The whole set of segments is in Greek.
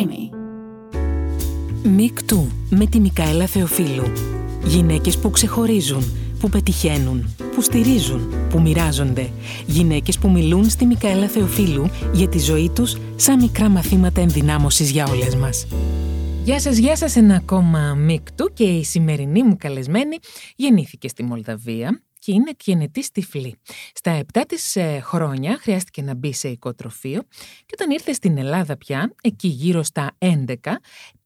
Streamy. Μικτού με τη Μικαέλα Θεοφίλου. Γυναίκες που ξεχωρίζουν, που πετυχαίνουν, που στηρίζουν, που μοιράζονται. Γυναίκες που μιλούν στη Μικαέλα Θεοφίλου για τη ζωή τους σαν μικρά μαθήματα ενδυνάμωσης για όλες μας. Γεια σας, γεια σας ένα ακόμα Μικτού και η σημερινή μου καλεσμένη γεννήθηκε στη Μολδαβία και είναι γενετής τυφλή. Στα 7 της ε, χρόνια χρειάστηκε να μπει σε οικοτροφείο και όταν ήρθε στην Ελλάδα πια, εκεί γύρω στα 11,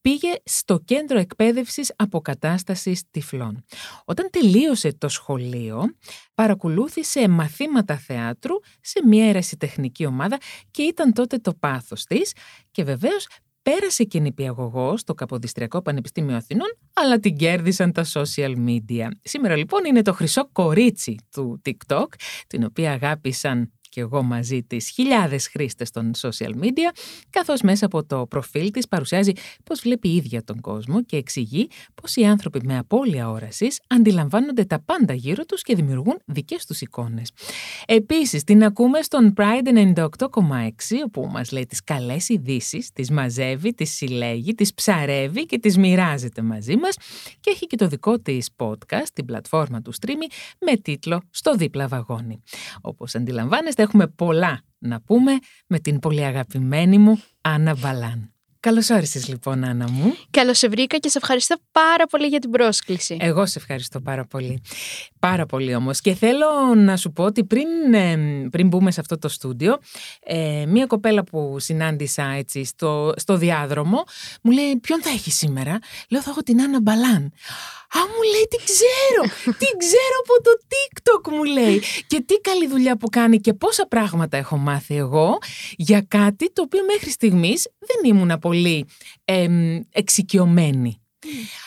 πήγε στο κέντρο εκπαίδευσης αποκατάστασης τυφλών. Όταν τελείωσε το σχολείο, παρακολούθησε μαθήματα θεάτρου σε μια ερασιτεχνική ομάδα και ήταν τότε το πάθος της και βεβαίως πέρασε και νηπιαγωγό στο Καποδιστριακό Πανεπιστήμιο Αθηνών, αλλά την κέρδισαν τα social media. Σήμερα λοιπόν είναι το χρυσό κορίτσι του TikTok, την οποία αγάπησαν και εγώ μαζί της χιλιάδες χρήστες των social media, καθώς μέσα από το προφίλ της παρουσιάζει πώς βλέπει η ίδια τον κόσμο και εξηγεί πώς οι άνθρωποι με απώλεια όρασης αντιλαμβάνονται τα πάντα γύρω τους και δημιουργούν δικές τους εικόνες. Επίσης, την ακούμε στον Pride 98,6, όπου μας λέει τις καλές ειδήσεις, τις μαζεύει, τις συλλέγει, τις ψαρεύει και τις μοιράζεται μαζί μας και έχει και το δικό της podcast, την πλατφόρμα του streaming, με τίτλο «Στο δίπλα βαγόνι». Όπως αντιλαμβάνεστε, έχουμε πολλά να πούμε με την πολύ αγαπημένη μου Άννα Μπαλάν. Καλώς όρισες λοιπόν, Άννα μου. Καλώς σε βρήκα και σε ευχαριστώ πάρα πολύ για την πρόσκληση. Εγώ σε ευχαριστώ πάρα πολύ. Πάρα πολύ όμως. Και θέλω να σου πω ότι πριν, ε, πριν μπούμε σε αυτό το στούντιο, ε, μία κοπέλα που συνάντησα έτσι στο, στο διάδρομο μου λέει: Ποιον θα έχεις σήμερα; Λέω: Θα έχω την Άννα Μπαλάν. Α, μου λέει, τι ξέρω, τι ξέρω από το TikTok μου λέει. Και τι καλή δουλειά που κάνει και πόσα πράγματα έχω μάθει εγώ για κάτι το οποίο μέχρι στιγμής δεν ήμουν πολύ ε, εξοικειωμένη.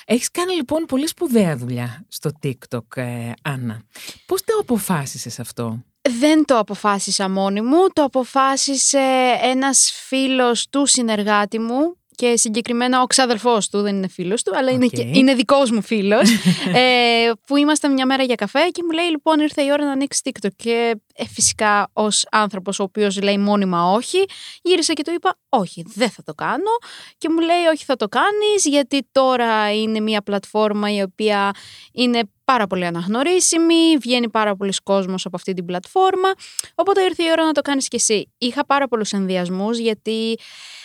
Έχεις κάνει λοιπόν πολύ σπουδαία δουλειά στο TikTok, ε, Άννα. Πώς το αποφάσισες αυτό; Δεν το αποφάσισα μόνη μου, το αποφάσισε ένας φίλος του συνεργάτη μου και συγκεκριμένα ο ξάδερφός του, δεν είναι φίλος του, αλλά είναι, είναι δικός μου φίλος, ε, που ήμασταν μια μέρα για καφέ και μου λέει λοιπόν ήρθε η ώρα να ανοίξεις TikTok και ε, φυσικά ως άνθρωπος ο οποίος λέει μόνιμα όχι, γύρισα και το είπα όχι δεν θα το κάνω και μου λέει όχι θα το κάνεις γιατί τώρα είναι μια πλατφόρμα η οποία είναι πάρα πολύ αναγνωρίσιμη, βγαίνει πάρα πολλοί κόσμος από αυτή την πλατφόρμα, οπότε ήρθε η ώρα να το κάνεις κι εσύ. Είχα πάρα πολλούς ενδιασμούς γιατί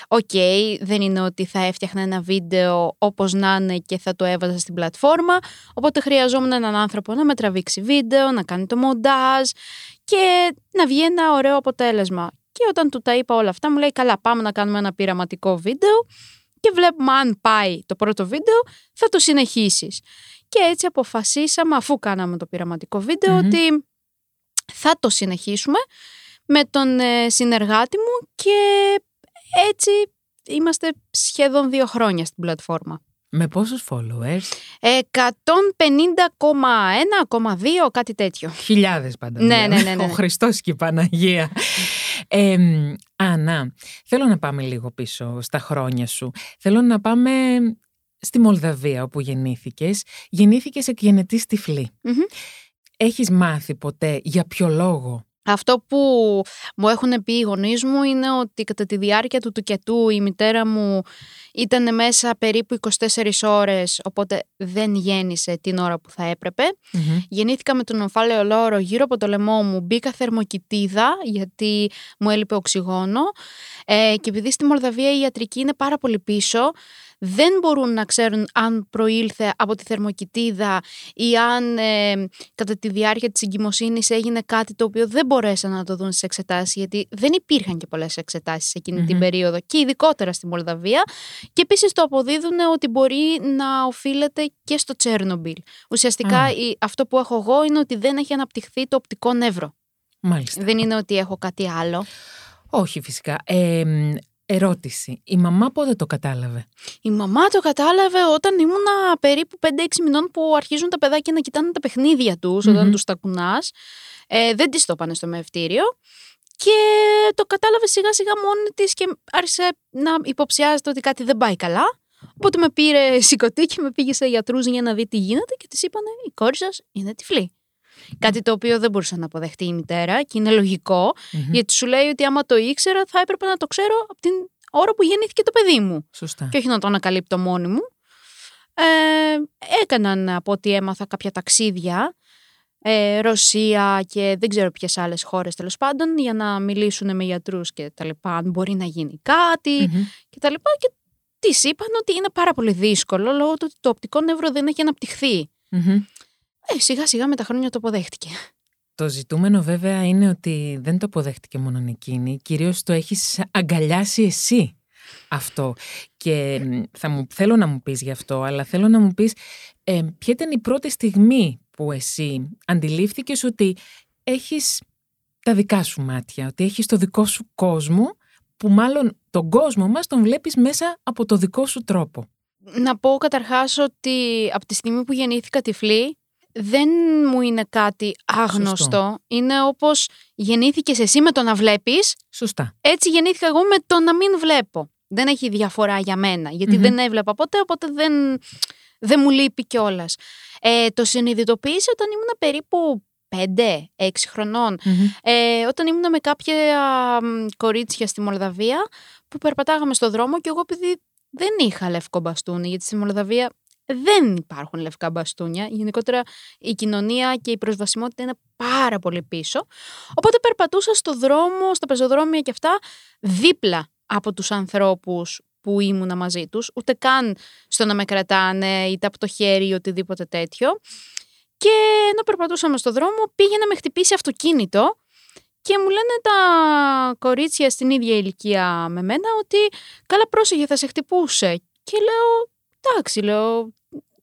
Οκ, okay, δεν είναι ότι θα έφτιαχνα ένα βίντεο όπως να είναι και θα το έβαζα στην πλατφόρμα, οπότε χρειαζόμουν έναν άνθρωπο να με τραβήξει βίντεο, να κάνει το μοντάζ και να βγει ένα ωραίο αποτέλεσμα. Και όταν του τα είπα όλα αυτά, μου λέει: Καλά, πάμε να κάνουμε ένα πειραματικό βίντεο και βλέπουμε αν πάει το πρώτο βίντεο, θα το συνεχίσεις. Και έτσι αποφασίσαμε, αφού κάναμε το πειραματικό ότι θα το συνεχίσουμε με τον ε, συνεργάτη μου και έτσι είμαστε σχεδόν δύο χρόνια στην πλατφόρμα. Με πόσους followers? 150,1,2 κάτι τέτοιο. Χιλιάδες πάντα. Ναι, ναι, ναι, ναι. Ο Χριστός και η Παναγία. Ε, Άννα, θέλω να πάμε λίγο πίσω στα χρόνια σου. Θέλω να πάμε στη Μολδαβία όπου γεννήθηκες. Γεννήθηκες εκγενετής τυφλή. Έχεις μάθει ποτέ για ποιο λόγο αυτό που μου έχουν πει οι γονείς μου είναι ότι κατά τη διάρκεια του τουκετού η μητέρα μου ήταν μέσα περίπου 24 ώρες, οπότε δεν γέννησε την ώρα που θα έπρεπε. Γεννήθηκα με τον ομφάλαιο λόρο γύρω από το λαιμό μου, μπήκα θερμοκοιτίδα γιατί μου έλειπε οξυγόνο ε, και επειδή στη Μολδαβία η ιατρική είναι πάρα πολύ πίσω, δεν μπορούν να ξέρουν αν προήλθε από τη θερμοκοιτίδα ή αν ε, κατά τη διάρκεια της εγκυμοσύνης έγινε κάτι το οποίο δεν μπορέσαν να το δουν στις εξετάσεις γιατί δεν υπήρχαν και πολλές εξετάσεις εκείνη την περίοδο και ειδικότερα στη Μολδαβία και επίσης το αποδίδουν ότι μπορεί να οφείλεται και στο Τσέρνομπιλ. Ουσιαστικά αυτό που έχω εγώ είναι ότι δεν έχει αναπτυχθεί το οπτικό νεύρο. Μάλιστα. Δεν είναι ότι έχω κάτι άλλο. Όχι φυσικά. Ε, Ερώτηση. Η μαμά πότε το κατάλαβε; Η μαμά το κατάλαβε όταν ήμουνα περίπου 5-6 μηνών που αρχίζουν τα παιδάκια να κοιτάνε τα παιχνίδια τους όταν τους τα κουνάς. Ε, δεν της το πάνε στο μευτήριο. Και το κατάλαβε σιγά σιγά μόνη της και άρχισε να υποψιάζεται ότι κάτι δεν πάει καλά. Οπότε με πήρε σηκωτή και με πήγε σε γιατρούς για να δει τι γίνεται και της είπανε: Η κόρη σας είναι τυφλή. Κάτι το οποίο δεν μπορούσε να αποδεχτεί η μητέρα και είναι γιατί σου λέει ότι άμα το ήξερα θα έπρεπε να το ξέρω από την ώρα που γεννήθηκε το παιδί μου. Σωστά. Και όχι να το ανακαλύπτω μόνη μου. Ε, έκαναν από ό,τι έμαθα κάποια ταξίδια ε, Ρωσία και δεν ξέρω ποιες άλλες χώρες τέλος πάντων για να μιλήσουν με γιατρούς και τα λοιπά αν μπορεί να γίνει κάτι και τα λοιπά και τη είπαν ότι είναι πάρα πολύ δύσκολο λόγω του ότι το οπτικό νεύρο δεν έχει αναπτυχθεί. Ε, σιγά σιγά με τα χρόνια το αποδέχτηκε. Το ζητούμενο βέβαια είναι ότι δεν το αποδέχτηκε μόνο εκείνη, κυρίως το έχεις αγκαλιάσει εσύ αυτό. Και θα μου, θέλω να μου πεις γι' αυτό, αλλά θέλω να μου πεις ε, ποια ήταν η πρώτη στιγμή που εσύ αντιλήφθηκες ότι έχεις τα δικά σου μάτια, ότι έχεις το δικό σου κόσμο, που μάλλον τον κόσμο μας τον βλέπεις μέσα από το δικό σου τρόπο; Να πω καταρχάς ότι από τη στιγμή που γεννήθηκα τυφλή, δεν μου είναι κάτι άγνωστο. Είναι όπως γεννήθηκες εσύ με το να βλέπεις. Σωστά. Έτσι γεννήθηκα εγώ με το να μην βλέπω. Δεν έχει διαφορά για μένα, δεν έβλεπα ποτέ, οπότε δεν, δεν μου λείπει κιόλας. Ε, το συνειδητοποίησα όταν ήμουν περίπου 5-6 χρονων Ε, όταν ήμουν με κάποια κορίτσια στη Μολδαβία που περπατάγαμε στο δρόμο και εγώ επειδή δεν είχα λευκό μπαστούνι, γιατί στη Μολδαβία δεν υπάρχουν λευκά μπαστούνια. Γενικότερα η κοινωνία και η προσβασιμότητα είναι πάρα πολύ πίσω. Οπότε περπατούσα στο δρόμο, στα πεζοδρόμια και αυτά, δίπλα από τους ανθρώπους που ήμουνα μαζί τους, ούτε καν στο να με κρατάνε είτε από το χέρι ή οτιδήποτε τέτοιο. Και ενώ περπατούσαμε στο δρόμο, πήγε να με χτυπήσει αυτοκίνητο και μου λένε τα κορίτσια στην ίδια ηλικία με μένα ότι καλά πρόσεχε θα σε χτυπούσε. Και λέω εντάξει λέω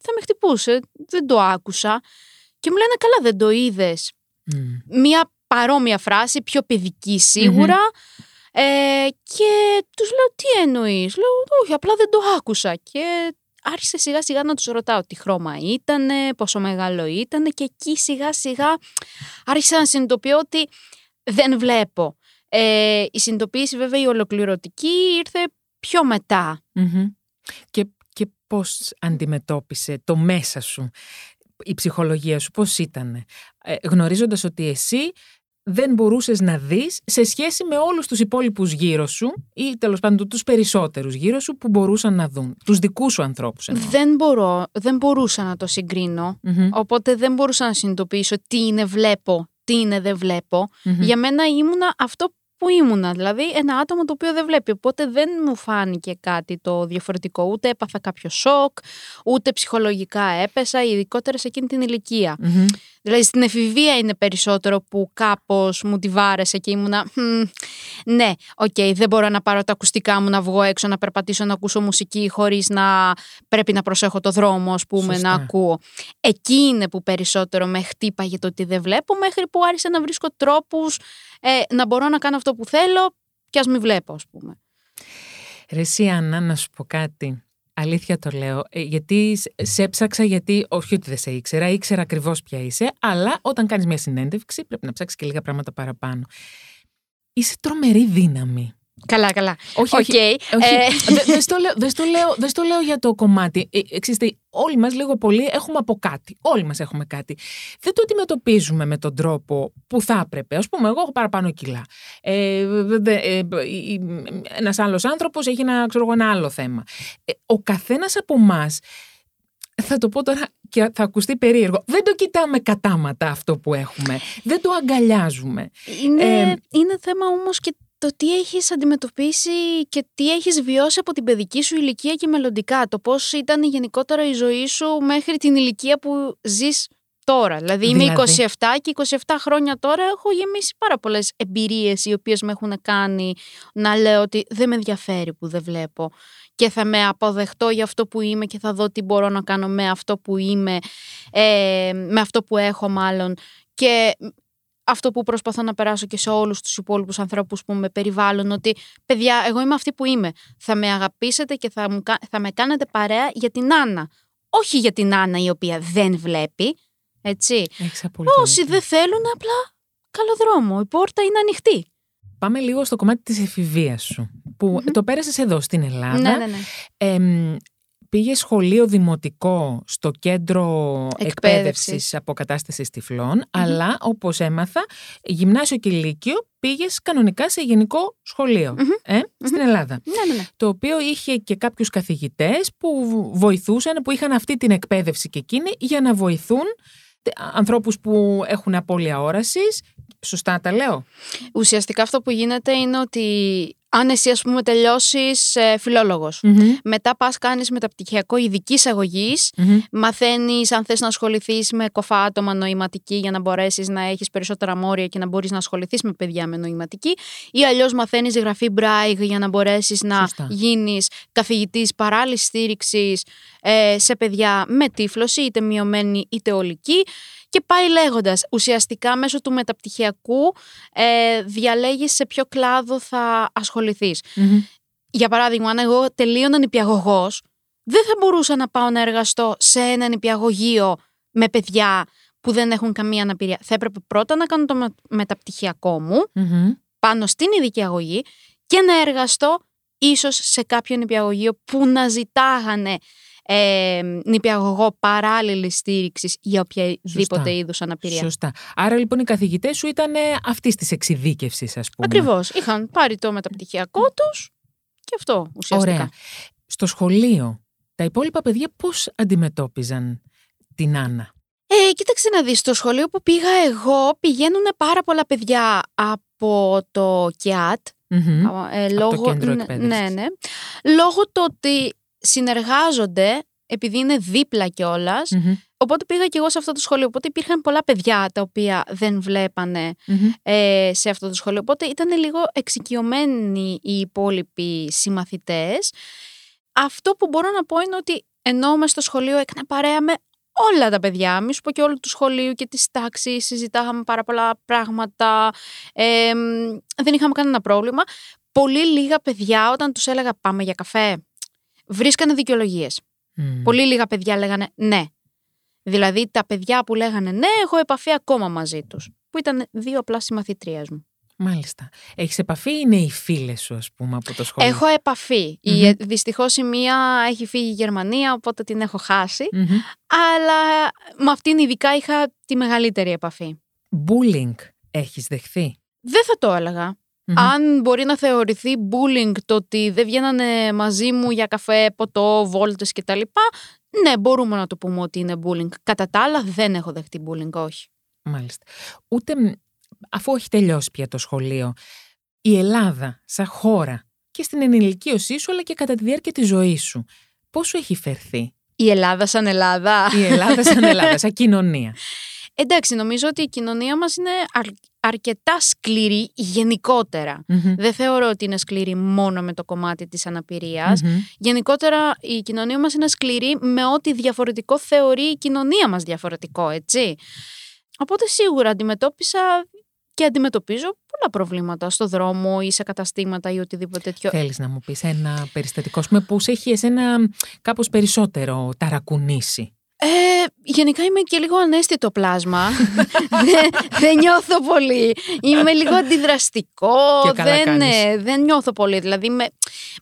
θα με χτυπούσε, δεν το άκουσα. Και μου λένε καλά δεν το είδες. Μία παρόμοια φράση, πιο παιδική ε, και τους λέω τι εννοείς; Λέω όχι απλά δεν το άκουσα. Και άρχισε σιγά σιγά να τους ρωτάω τι χρώμα ήταν, πόσο μεγάλο ήταν και εκεί σιγά σιγά άρχισα να συνειδητοποιώ ότι δεν βλέπω. Ε, η συνειδητοποίηση βέβαια η ολοκληρωτική ήρθε πιο μετα Και, και πώς αντιμετώπισε το μέσα σου, η ψυχολογία σου, πώς ήταν, ε, γνωρίζοντας ότι εσύ δεν μπορούσες να δεις σε σχέση με όλους τους υπόλοιπους γύρω σου ή τέλος πάντων τους περισσότερους γύρω σου που μπορούσαν να δουν. Τους δικούς σου ανθρώπους. Δεν, μπορώ, δεν μπορούσα να το συγκρινω Οπότε δεν μπορούσα να συνειδητοποιήσω τι είναι βλέπω, τι είναι δεν βλεπω Για μένα ήμουνα αυτό που ήμουνα, δηλαδή ένα άτομο το οποίο δεν βλέπει. Οπότε δεν μου φάνηκε κάτι το διαφορετικό. Ούτε έπαθα κάποιο σοκ, ούτε ψυχολογικά έπεσα, ειδικότερα σε εκείνη την ηλικία Δηλαδή στην εφηβεία είναι περισσότερο που κάπως μου τη βάρεσε και ήμουνα ναι, οκ, okay, δεν μπορώ να πάρω τα ακουστικά μου να βγω έξω, να περπατήσω, να ακούσω μουσική χωρίς να πρέπει να προσέχω το δρόμο, ας πούμε, να ακούω. Εκεί είναι που περισσότερο με χτύπαγε το ότι δεν βλέπω, μέχρι που άρχισε να βρίσκω τρόπους ε, να μπορώ να κάνω αυτό που θέλω και ας μην βλέπω, ας πούμε. Ρε εσύ, Άννα, να σου πω κάτι. Αλήθεια το λέω. Ε, γιατί σε έψαξα, γιατί όχι ότι δεν σε ήξερα, ήξερα ακριβώς ποια είσαι, αλλά όταν κάνεις μια συνέντευξη πρέπει να ψάξεις και λίγα πράγματα παραπάνω. Είσαι τρομερή δύναμη. Καλά, καλά. Όχι, okay. όχι. Ε... Δεν στο, λέω, στο λέω για το κομμάτι. Ε, εξήστε, όλοι μας λίγο πολύ έχουμε από κάτι. Όλοι μας έχουμε κάτι. Δεν το αντιμετωπίζουμε με τον τρόπο που θα έπρεπε. Ας πούμε, εγώ έχω παραπάνω κιλά. Ε, ε, ένας άλλος άνθρωπος έχει ένα, ξέρω, ένα άλλο θέμα. Ε, ο καθένας από εμάς θα το πω τώρα και θα ακουστεί περίεργο. Δεν το κοιτάμε κατάματα αυτό που έχουμε. Δεν το αγκαλιάζουμε. Είναι, ε, είναι θέμα όμως και το τι έχεις αντιμετωπίσει και τι έχεις βιώσει από την παιδική σου ηλικία και μελλοντικά. Το πώς ήταν γενικότερα η ζωή σου μέχρι την ηλικία που ζεις τώρα. Δηλαδή, είμαι 27 δηλαδή; και 27 χρόνια τώρα έχω γεμίσει πάρα πολλές εμπειρίες οι οποίες με έχουν κάνει να λέω ότι δεν με ενδιαφέρει που δεν βλέπω και θα με αποδεχτώ για αυτό που είμαι και θα δω τι μπορώ να κάνω με αυτό που είμαι, ε, με αυτό που έχω μάλλον και αυτό που προσπαθώ να περάσω και σε όλους τους υπόλοιπους ανθρώπους που με περιβάλλουν ότι παιδιά εγώ είμαι αυτή που είμαι. Θα με αγαπήσετε και θα, μου, θα με κάνετε παρέα για την Άννα. Όχι για την Άννα η οποία δεν βλέπει έτσι. Όσοι δεν θέλουν απλά καλό δρόμο. Η πόρτα είναι ανοιχτή. Πάμε λίγο στο κομμάτι της εφηβείας σου που το πέρασες εδώ στην Ελλάδα. Ναι, ναι, ναι. Πήγε σχολείο δημοτικό στο κέντρο εκπαίδευσης αποκατάσταση αλλά όπως έμαθα, γυμνάσιο και λύκειο πήγε κανονικά σε γενικό ε, στην Ελλάδα. Ναι, ναι, ναι. Το οποίο είχε και κάποιους καθηγητές που βοηθούσαν, που είχαν αυτή την εκπαίδευση και εκείνη για να βοηθούν ανθρώπους που έχουν απώλεια όρασης. Σωστά τα λέω; Ουσιαστικά αυτό που γίνεται είναι ότι αν εσύ ας πούμε τελειώσεις ε, φιλολογος μετά πας κάνεις μεταπτυχιακό ειδική αγωγής, mm-hmm. μαθαίνεις αν θες να ασχοληθείς με κοφά άτομα νοηματική για να μπορέσεις να έχεις περισσότερα μόρια και να μπορείς να ασχοληθείς με παιδιά με νοηματική ή αλλιώς μαθαίνεις γραφή Braille για να μπορέσεις να Σωστά. γίνεις καθηγητής παράλληλης στήριξης ε, σε παιδιά με τύφλωση είτε μειωμένη είτε ολική και πάει λέγοντας. Ουσιαστικά μέσω του μεταπτυχιακού ε, διαλέγεις σε ποιο κλάδο θα ασχοληθει Για παράδειγμα, αν εγώ τελείωνα νηπιαγωγός, δεν θα μπορούσα να πάω να εργαστώ σε ένα νηπιαγωγείο με παιδιά που δεν έχουν καμία αναπηρία. Θα έπρεπε πρώτα να κάνω το μεταπτυχιακό μου πάνω στην ειδική αγωγή και να εργαστώ ίσως σε κάποιο νηπιαγωγείο που να ζητάγανε ε, νηπιαγωγό παράλληλης στήριξης για οποιαδήποτε είδους αναπηρία. Σωστά. Άρα λοιπόν οι καθηγητές σου ήταν αυτής της εξειδίκευσης, ας πούμε. Ακριβώς. Είχαν πάρει το μεταπτυχιακό τους και αυτό ουσιαστικά. Ωραία. Στο σχολείο, τα υπόλοιπα παιδιά πώς αντιμετώπιζαν την Άννα; Ε, κοίταξε να δεις, στο σχολείο που πήγα εγώ πηγαίνουν πάρα πολλά παιδιά από το ΚΙΑΤ. Ε, λόγω, από το κέντρο εκπαίδευσης. Ναι, ναι. Λόγω του ότι συνεργάζονται επειδή είναι δίπλα κιόλας. Οπότε πήγα κι εγώ σε αυτό το σχολείο. Οπότε υπήρχαν πολλά παιδιά τα οποία δεν βλεπανε ε, σε αυτό το σχολείο. Οπότε ήταν λίγο εξοικειωμένοι οι υπόλοιποι συμμαθητές. Αυτό που μπορώ να πω είναι ότι ενώ μες στο σχολείο έκανα παρέα με όλα τα παιδιά. Μη σου πω και όλο του σχολείου και της τάξης. Συζητάγαμε πάρα πολλά πράγματα. Ε, δεν είχαμε κανένα πρόβλημα. Πολύ λίγα παιδιά όταν τους έλεγα πάμε για καφέ βρίσκανε δικαιολογίες. Πολύ λίγα παιδιά λέγανε ναι. Δηλαδή τα παιδιά που λέγανε ναι, έχω επαφή ακόμα μαζί τους. Που ήταν δύο απλά συμμαθητρία μου. Μάλιστα. Έχεις επαφή ή είναι οι φίλες σου, ας πούμε, από το σχολείο; Έχω επαφή. Mm-hmm. Δυστυχώς η μία έχει φύγει η Γερμανία, οπότε την έχω Αλλά με αυτήν ειδικά είχα τη μεγαλύτερη επαφή. Bullying έχεις δεχθεί; Δεν θα το έλεγα. Αν μπορεί να θεωρηθεί bullying το ότι δεν βγαίνανε μαζί μου για καφέ, ποτό, βόλτες κτλ. Ναι, μπορούμε να το πούμε ότι είναι bullying. Κατά τα άλλα δεν έχω δεχτεί bullying, όχι. Μάλιστα. Ούτε αφού έχει τελειώσει πια το σχολείο, η Ελλάδα σαν χώρα και στην ενηλικίωσή σου αλλά και κατά τη διάρκεια της ζωής σου, πόσο έχει φερθεί; Η Ελλάδα σαν Ελλάδα. Η Ελλάδα σαν Ελλάδα, σαν κοινωνία. Εντάξει, νομίζω ότι η κοινωνία μας είναι αρκετά σκληρή Δεν θεωρώ ότι είναι σκληρή μόνο με το κομμάτι της αναπηριας Γενικότερα η κοινωνία μας είναι σκληρή με ό,τι διαφορετικό θεωρεί η κοινωνία μας διαφορετικό, έτσι. Οπότε σίγουρα αντιμετώπισα και αντιμετωπίζω πολλά προβλήματα στο δρόμο ή σε καταστήματα ή οτιδήποτε τέτοιο. Θέλεις να μου πεις ένα περιστατικό που σε έχει εσένα κάπως περισσότερο ταρακουνήσει; Ε, γενικά είμαι και λίγο ανέστητο πλάσμα. δεν, νιώθω πολύ. Είμαι λίγο αντιδραστικό. δεν, ε, δεν νιώθω πολύ. Δηλαδή με,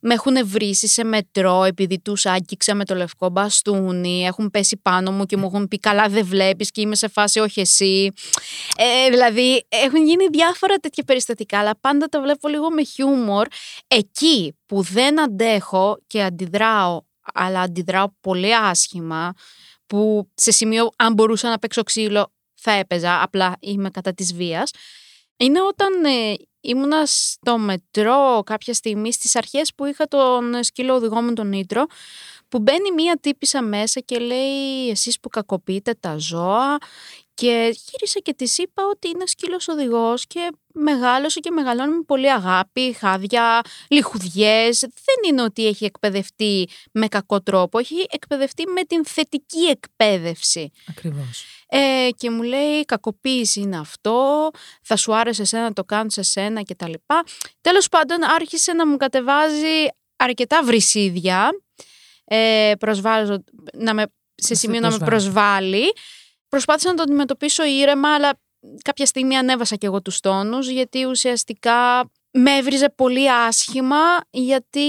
με έχουν βρήσει σε μετρό επειδή τους άγγιξα με το λευκό μπαστούνι. Έχουν πέσει πάνω μου και μου έχουν πει καλά δεν βλέπεις και είμαι σε φάση όχι εσύ. Ε, δηλαδή έχουν γίνει διάφορα τέτοια περιστατικά αλλά πάντα τα βλέπω λίγο με χιούμορ. Εκεί που δεν αντέχω και αντιδράω αλλά αντιδράω πολύ άσχημα που σε σημείο αν μπορούσα να παίξω ξύλο θα έπαιζα, απλά είμαι κατά της βίας, είναι όταν ε, ήμουνα στο μετρό κάποια στιγμή στις αρχές που είχα τον σκύλο οδηγό μου τον Νίτρο, που μπαίνει μία τύπησα μέσα και λέει εσείς που κακοποιείτε τα ζώα και γύρισα και της είπα ότι είναι σκύλος οδηγός και μεγάλωσε και μεγαλώνει με πολύ αγάπη, χάδια, λιχουδιές. Δεν είναι ότι έχει εκπαιδευτεί με κακό τρόπο, έχει εκπαιδευτεί με την θετική εκπαίδευση. Ακριβώς. Ε, και μου λέει κακοποίηση είναι αυτό, θα σου άρεσε εσένα να το κάνω σε σένα κτλ. Τέλος πάντων άρχισε να μου κατεβάζει αρκετά βρυσίδια, ε, να με, σε σημείο να με προσβάλλει. Προσπάθησα να το αντιμετωπίσω ήρεμα, αλλά κάποια στιγμή ανέβασα και εγώ τους τόνους, γιατί ουσιαστικά με έβριζε πολύ άσχημα γιατί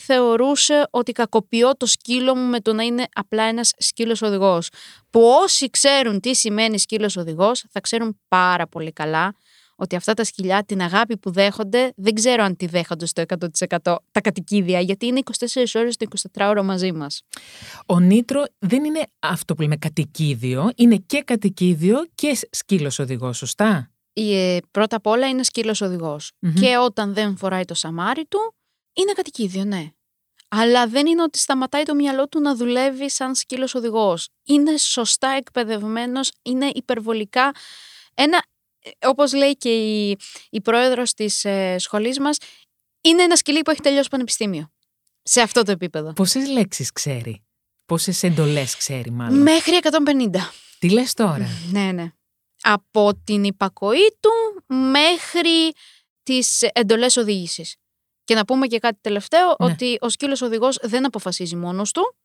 θεωρούσε ότι κακοποιώ το σκύλο μου με το να είναι απλά ένας σκύλος οδηγός. Που όσοι ξέρουν τι σημαίνει σκύλος οδηγός θα ξέρουν πάρα πολύ καλά ότι αυτά τα σκυλιά την αγάπη που δέχονται δεν ξέρω αν τη δέχονται στο 100% τα κατοικίδια γιατί είναι 24 ώρες το 24 ώρο μαζί μας. Ο Νίτρο δεν είναι αυτό που λέμε κατοικίδιο, είναι και κατοικίδιο και σκύλος οδηγός, σωστά; Ε, πρώτα απ' όλα είναι σκύλος Και όταν δεν φοράει το σαμάρι του, είναι κατοικίδιο, ναι. Αλλά δεν είναι ότι σταματάει το μυαλό του να δουλεύει σαν σκύλος οδηγός. Είναι σωστά εκπαιδευμένος, είναι υπερβολικά ένα, ε, όπως λέει και η, η πρόεδρος της ε, σχολής μας, είναι ένα σκυλί που έχει τελειώσει πανεπιστήμιο. Σε αυτό το επίπεδο. Πόσες λέξεις ξέρει, πόσες εντολές ξέρει μάλλον; Μέχρι 150. Τι λες τώρα; Ναι, ναι από την υπακοή του μέχρι τις εντολές οδήγησης. Και να πούμε και κάτι τελευταίο, ναι. ότι ο σκύλος οδηγός δεν αποφασίζει μόνος του.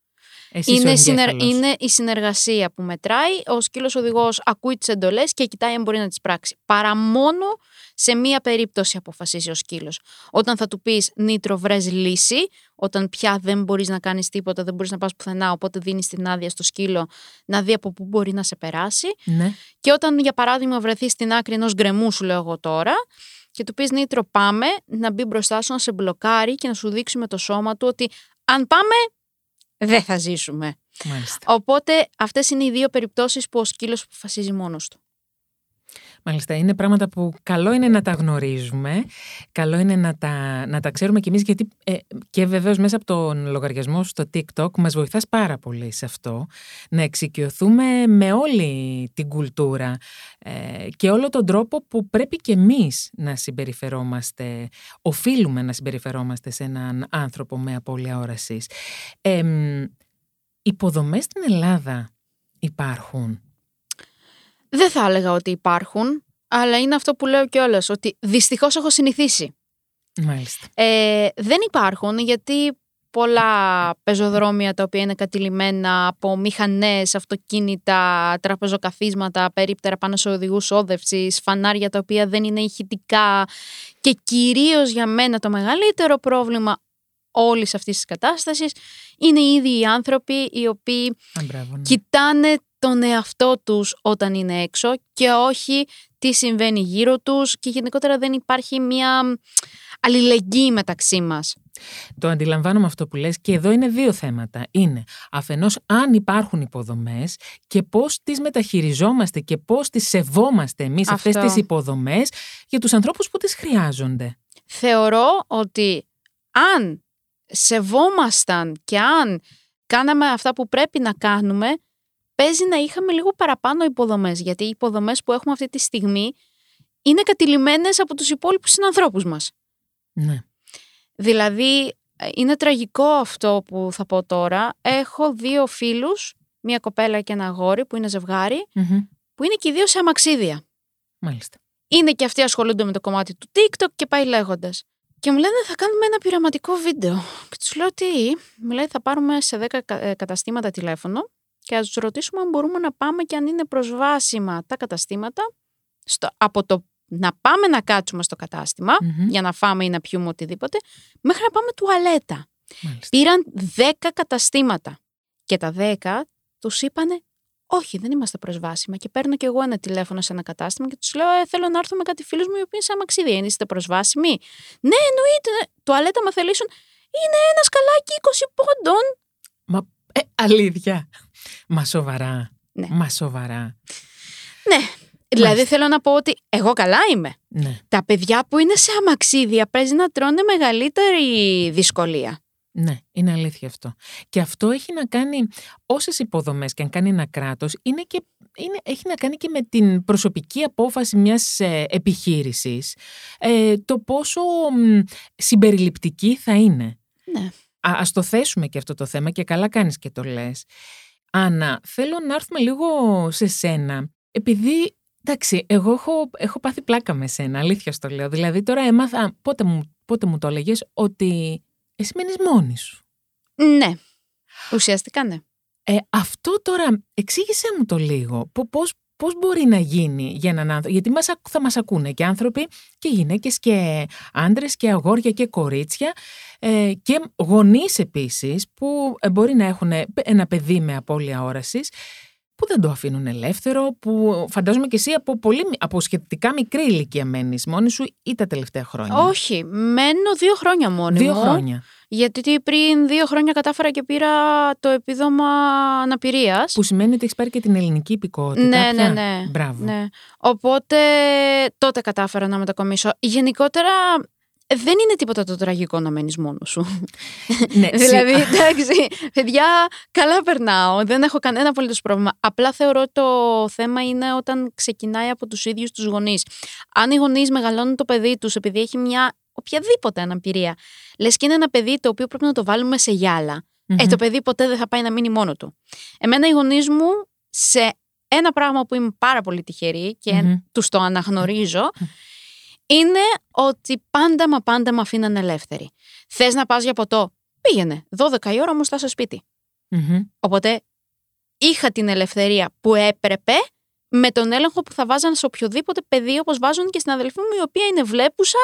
Είναι, είναι η συνεργασία που μετράει. Ο σκύλος οδηγός ακούει τις εντολές και κοιτάει αν μπορεί να τις πράξει. Παρά μόνο σε μία περίπτωση αποφασίζει ο σκύλος. Όταν θα του πεις νήτρο βρες λύση, όταν πια δεν μπορείς να κάνεις τίποτα, δεν μπορείς να πας πουθενά, οπότε δίνεις την άδεια στο σκύλο να δει από πού μπορεί να σε περάσει. Ναι. Και όταν για παράδειγμα βρεθείς στην άκρη ενός γκρεμού σου λέω εγώ τώρα, και του πεις Νίτρο πάμε να μπει μπροστά σου να σε μπλοκάρει και να σου δείξει με το σώμα του ότι αν πάμε δεν θα ζήσουμε. Μάλιστα. Οπότε αυτές είναι οι δύο περιπτώσεις που ο σκύλος αποφασίζει μόνος του. Μάλιστα, είναι πράγματα που καλό είναι να τα γνωρίζουμε, καλό είναι να τα, να τα ξέρουμε κι εμείς, γιατί ε, και βεβαίως μέσα από τον λογαριασμό στο TikTok μας βοηθάς πάρα πολύ σε αυτό, να εξοικειωθούμε με όλη την κουλτούρα ε, και όλο τον τρόπο που πρέπει κι εμείς να συμπεριφερόμαστε, οφείλουμε να συμπεριφερόμαστε σε έναν άνθρωπο με απώλεια όρασης. Ε, υποδομές στην Ελλάδα υπάρχουν. Δεν θα έλεγα ότι υπάρχουν, αλλά είναι αυτό που λέω κιόλας, ότι δυστυχώς έχω συνηθίσει. Μάλιστα. Ε, δεν υπάρχουν γιατί πολλά πεζοδρόμια τα οποία είναι κατηλημένα από μηχανές, αυτοκίνητα, τραπεζοκαθίσματα, περίπτερα πάνω σε οδηγούς όδευσης, φανάρια τα οποία δεν είναι ηχητικά και κυρίως για μένα το μεγαλύτερο πρόβλημα όλης αυτής της κατάστασης είναι ήδη οι άνθρωποι οι οποίοι ναι. κοιτάνε τον εαυτό τους όταν είναι έξω και όχι τι συμβαίνει γύρω τους και γενικότερα δεν υπάρχει μια αλληλεγγύη μεταξύ μας. Το αντιλαμβάνομαι αυτό που λες και εδώ είναι δύο θέματα. Είναι αφενός αν υπάρχουν υποδομές και πώς τις μεταχειριζόμαστε και πώς τις σεβόμαστε εμείς αυτές τις υποδομές για τους ανθρώπους που τις χρειάζονται. Θεωρώ ότι αν σεβόμασταν και αν κάναμε αυτά που πρέπει να κάνουμε, παίζει να είχαμε λίγο παραπάνω υποδομές. Γιατί οι υποδομές που έχουμε αυτή τη στιγμή είναι κατηλημένες από τους υπόλοιπους συνανθρώπους μας. Ναι. Δηλαδή, είναι τραγικό αυτό που θα πω τώρα. Έχω δύο φίλους, μία κοπέλα και ένα αγόρι που είναι που είναι και οι δύο σε αμαξίδια. Μάλιστα. Είναι και αυτοί ασχολούνται με το κομμάτι του TikTok και πάει λέγοντας. Και μου λένε θα κάνουμε ένα πειραματικό βίντεο. Και τους λέω τι, μου λέει θα πάρουμε σε 10 ε, καταστήματα τηλέφωνο και ας τους ρωτήσουμε αν μπορούμε να πάμε και αν είναι προσβάσιμα τα καταστήματα στο, από το να πάμε να κάτσουμε στο καταστημα για να φάμε ή να πιούμε οτιδήποτε μέχρι να πάμε τουαλέτα. Πήραν 10 καταστήματα και τα 10 τους είπανε όχι, δεν είμαστε προσβάσιμα. Και παίρνω και εγώ ένα τηλέφωνο σε ένα κατάστημα και τους λέω: ε, Θέλω να έρθω με κάτι φίλους μου οι οποίοι είναι σε αμαξίδια. Είστε προσβάσιμοι; Ναι, εννοείται. Τουαλέτα, μα θελήσουν. Είναι ένας σκαλάκι 20 πόντων. Μα ε, αλήθεια. Μα σοβαρά. Ναι. Μα σοβαρά. Ναι. Δηλαδή θέλω να πω ότι εγώ καλά είμαι. Ναι. Τα παιδιά που είναι σε αμαξίδια παίζει να τρώνε μεγαλύτερη δυσκολία. Ναι, είναι αλήθεια αυτό. Και αυτό έχει να κάνει, όσες υποδομές και αν κάνει ένα κράτος, είναι και, είναι, έχει να κάνει και με την προσωπική απόφαση μιας ε, επιχείρησης, ε, το πόσο συμπεριληπτική θα είναι. Ναι. Α ας το θέσουμε και αυτό το θέμα και καλά κάνεις και το λες. Άννα, θέλω να έρθουμε λίγο σε σένα, επειδή Εντάξει, εγώ έχω, έχω πάθει πλάκα με σένα, αλήθεια στο λέω. Δηλαδή τώρα έμαθα, πότε μου, πότε μου το έλεγες ότι εσύ μένεις μόνη σου. Ναι, ουσιαστικά ναι. Ε, αυτό τώρα, εξήγησέ μου το λίγο. Πώς, πώς μπορεί να γίνει για έναν άνθρωπο, γιατί μας, θα μας ακούνε και άνθρωποι και γυναίκες και άντρες και αγόρια και κορίτσια ε, και γονείς επίσης που ε, μπορεί να έχουν ένα παιδί με απώλεια όρασης που δεν το αφήνουν ελεύθερο, που φαντάζομαι και εσύ από, πολύ, από σχετικά μικρή ηλικία μένεις μόνη σου ή τα τελευταία χρόνια; Όχι, μένω δύο χρόνια μόνη δύο μου. χρόνια. Γιατί πριν δύο χρόνια κατάφερα και πήρα το επίδομα αναπηρίας. Που σημαίνει ότι έχεις πάρει και την ελληνική υπηκότητα. Ναι, ναι, ναι. Μπράβο. Ναι. Οπότε τότε κατάφερα να μετακομίσω. Γενικότερα δεν είναι τίποτα το τραγικό να μένεις μόνος σου. Ναι, δηλαδή, εντάξει, παιδιά, καλά περνάω. Δεν έχω κανένα απολύτως πρόβλημα. Απλά θεωρώ το θέμα είναι όταν ξεκινάει από τους ίδιους τους γονείς. Αν οι γονείς μεγαλώνουν το παιδί τους επειδή έχει μια οποιαδήποτε αναπηρία, λες και είναι ένα παιδί το οποίο πρέπει να το βάλουμε σε γυαλα Ε, το παιδί ποτέ δεν θα πάει να μείνει μόνο του. Εμένα οι γονείς μου σε ένα πράγμα που είμαι πάρα πολύ τυχερή και mm τους το αναγνωρίζω είναι ότι πάντα μα πάντα με αφήναν ελεύθερη. Θες να πας για ποτό, πήγαινε. 12 η ώρα όμως θα είσαι σπίτι. Οπότε είχα την ελευθερία που έπρεπε με τον έλεγχο που θα βάζαν σε οποιοδήποτε παιδί όπως βάζουν και στην αδελφή μου η οποία είναι βλέπουσα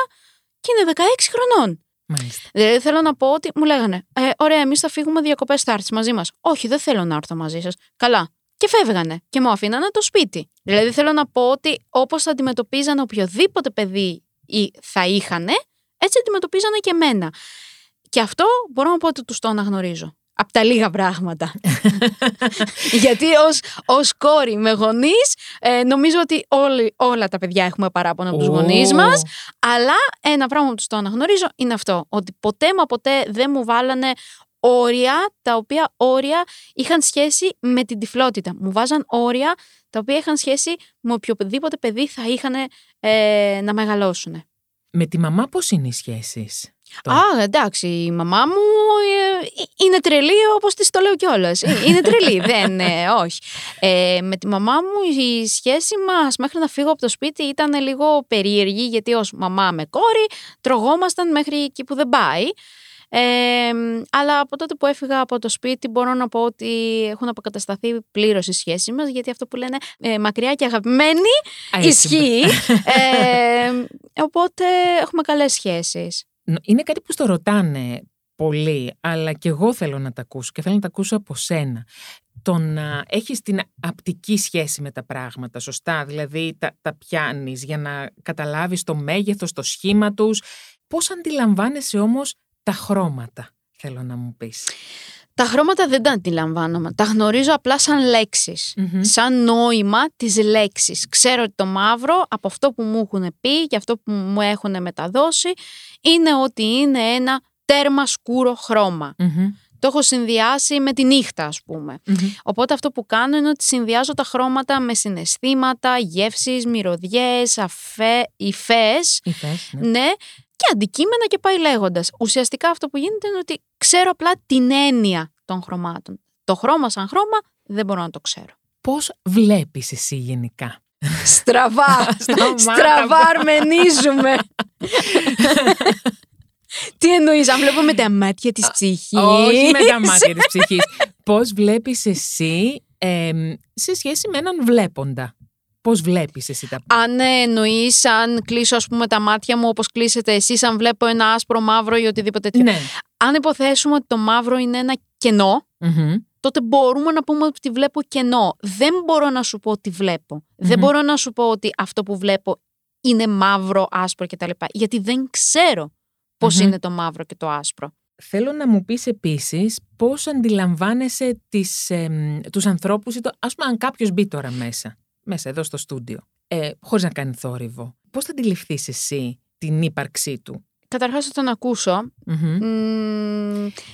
και είναι 16 χρονών. Μάλιστα. Δηλαδή θέλω να πω ότι μου λέγανε ε, Ωραία, εμείς θα φύγουμε διακοπές, θα έρθεις μαζί μας. Όχι, δεν θέλω να έρθω μαζί σας. Καλά. Και φεύγανε και μου αφήνανε το σπίτι. Δηλαδή θέλω να πω ότι όπως θα αντιμετωπίζανε οποιοδήποτε παιδί θα είχαν, έτσι αντιμετωπίζανε και εμένα. Και αυτό μπορώ να πω ότι τους το αναγνωρίζω. Από τα λίγα πράγματα. Γιατί ως, ως κόρη με γονείς ε, νομίζω ότι όλοι, όλα τα παιδιά έχουμε παράπονα από τους oh. γονείς μας αλλά ένα πράγμα που τους το αναγνωρίζω είναι αυτό ότι ποτέ μα ποτέ δεν μου βάλανε όρια τα οποία όρια είχαν σχέση με την τυφλότητα. Μου βάζαν όρια τα οποία είχαν σχέση με οποιοδήποτε παιδί θα είχαν ε, να μεγαλώσουν. Με τη μαμά πώς είναι οι σχέσεις; Α, εντάξει, η μαμά μου ε, είναι τρελή όπως της το λέω κιόλας. Ε, είναι τρελή, δεν, ε, όχι. Ε, με τη μαμά μου η σχέση μας μέχρι να φύγω από το σπίτι ήταν λίγο περίεργη γιατί ως μαμά με κόρη τρογόμασταν μέχρι εκεί που δεν πάει. Ε, αλλά από τότε που έφυγα από το σπίτι μπορώ να πω ότι έχουν αποκατασταθεί πλήρως οι σχέσεις μας, γιατί αυτό που λένε ε, μακριά και αγαπημένη ισχύει. ε, οπότε έχουμε καλές σχέσεις. Είναι κάτι που στο ρωτάνε πολύ, αλλά και εγώ θέλω να τα ακούσω και θέλω να τα ακούσω από σένα. Το να έχεις την απτική σχέση με τα πράγματα, σωστά, δηλαδή τα, τα πιάνεις για να καταλάβεις το μέγεθος, το σχήμα τους. Πώς αντιλαμβάνεσαι όμως τα χρώματα, θέλω να μου πεις. Τα χρώματα δεν τα αντιλαμβάνομαι. Τα γνωρίζω απλά σαν λεξεις Σαν νόημα της λέξης. Ξέρω ότι το μαύρο από αυτό που μου έχουν πει και αυτό που μου έχουν μεταδώσει είναι ότι είναι ένα τέρμα σκούρο Το έχω συνδυάσει με τη νύχτα ας πουμε Οπότε αυτό που κάνω είναι ότι συνδυάζω τα χρώματα με συναισθήματα, γεύσεις, μυρωδιές, αφέ, υφές. ναι. ναι και αντικείμενα και πάει λέγοντας. Ουσιαστικά αυτό που γίνεται είναι ότι ξέρω απλά την έννοια των χρωμάτων. Το χρώμα σαν χρώμα δεν μπορώ να το ξέρω. Πώς βλέπεις εσύ γενικά; Στραβά! Στραβά αρμενίζουμε! Τι εννοείς, αν βλέπω με τα μάτια της ψυχής; Όχι με τα μάτια της ψυχής. Πώς βλέπεις εσύ σε σχέση με έναν βλέποντα; Πώς βλέπεις εσύ τα πράγματα. Αν εννοείς, αν κλείσω ας πούμε, τα μάτια μου όπως κλείσετε εσείς, αν βλέπω ένα άσπρο, μαύρο ή οτιδήποτε τέτοιο. Ναι. Αν υποθέσουμε ότι το μαύρο είναι ένα τότε μπορούμε να πούμε ότι βλέπω κενό. Δεν μπορώ να σου πω ότι βλεπω Δεν μπορώ να σου πω ότι αυτό που βλέπω είναι μαύρο, άσπρο κτλ. Γιατί δεν ξέρω πώς είναι το μαύρο και το άσπρο. Θέλω να μου πεις επίσης πώς αντιλαμβάνεσαι τις, ε, τους ανθρώπους, ας πούμε αν κάποιος μπει τώρα μέσα μέσα εδώ στο στούντιο, ε, χωρίς να κάνει θόρυβο. Πώς θα αντιληφθείς εσύ την ύπαρξή του; Καταρχάς θα τον ακούσω.